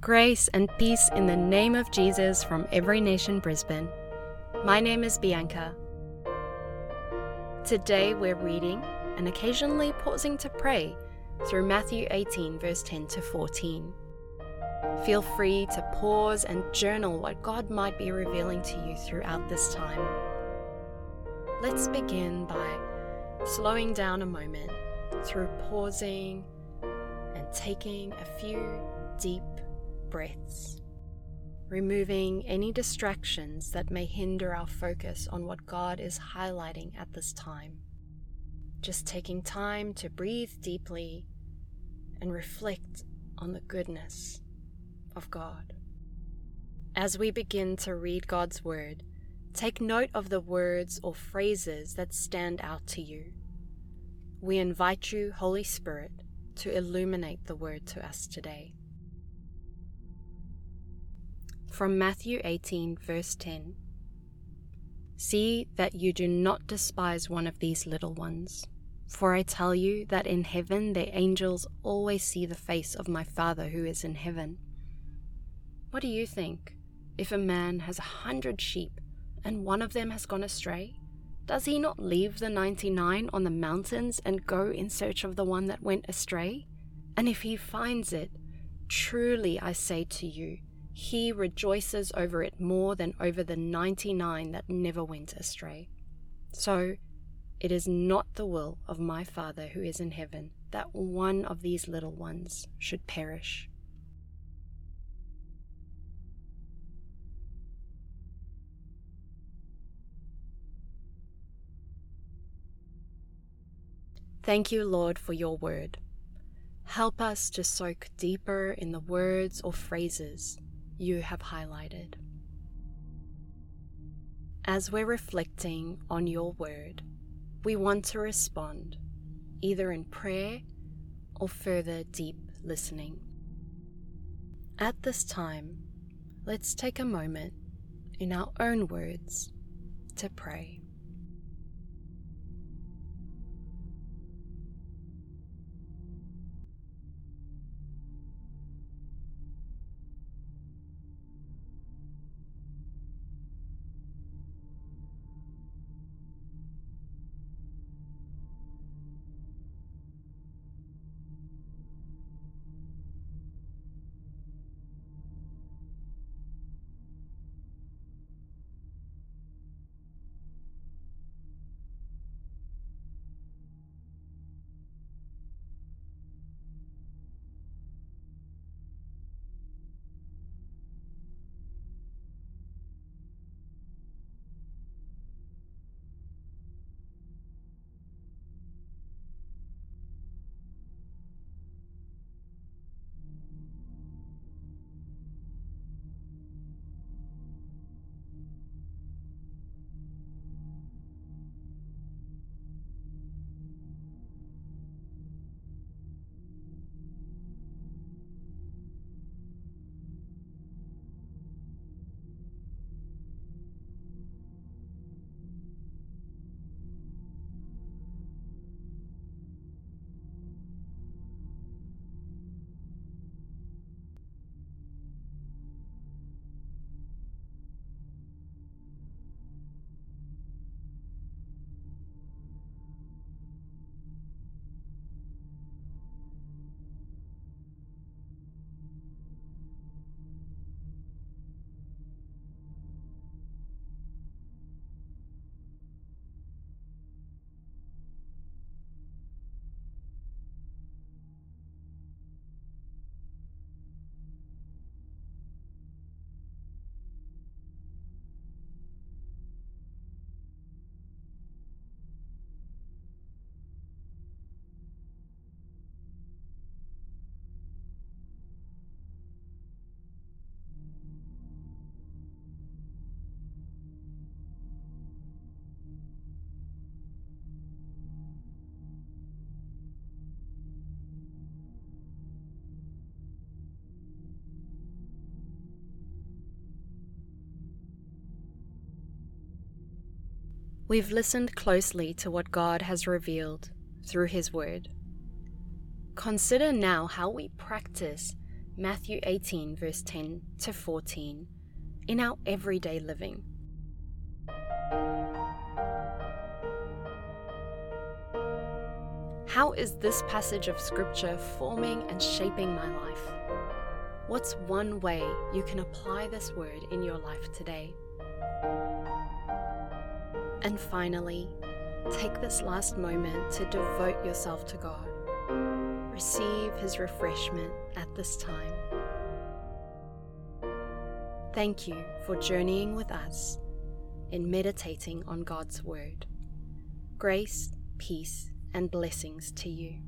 Grace and peace in the name of Jesus from Every Nation Brisbane. My name is Bianca. Today we're reading and occasionally pausing to pray through Matthew 18, verse 10 to 14. Feel free to pause and journal what God might be revealing to you throughout this time. Let's begin by slowing down a moment through pausing and taking a few deep breaths, removing any distractions that may hinder our focus on what God is highlighting at this time. Just taking time to breathe deeply and reflect on the goodness of God. As we begin to read God's Word, take note of the words or phrases that stand out to you. We invite you, Holy Spirit, to illuminate the Word to us today. From Matthew 18, verse 10 See that you do not despise one of these little ones. For I tell you that in heaven the angels always see the face of my Father who is in heaven. What do you think? If a man has a hundred sheep and one of them has gone astray, does he not leave the ninety nine on the mountains and go in search of the one that went astray? And if he finds it, truly I say to you, he rejoices over it more than over the 99 that never went astray. So, it is not the will of my Father who is in heaven that one of these little ones should perish. Thank you, Lord, for your word. Help us to soak deeper in the words or phrases you have highlighted. As we're reflecting on your word, we want to respond either in prayer or further deep listening. At this time, let's take a moment in our own words to pray. We've listened closely to what God has revealed through His Word. Consider now how we practice Matthew 18, verse 10 to 14, in our everyday living. How is this passage of Scripture forming and shaping my life? What's one way you can apply this word in your life today? And finally, take this last moment to devote yourself to God. Receive His refreshment at this time. Thank you for journeying with us in meditating on God's Word. Grace, peace, and blessings to you.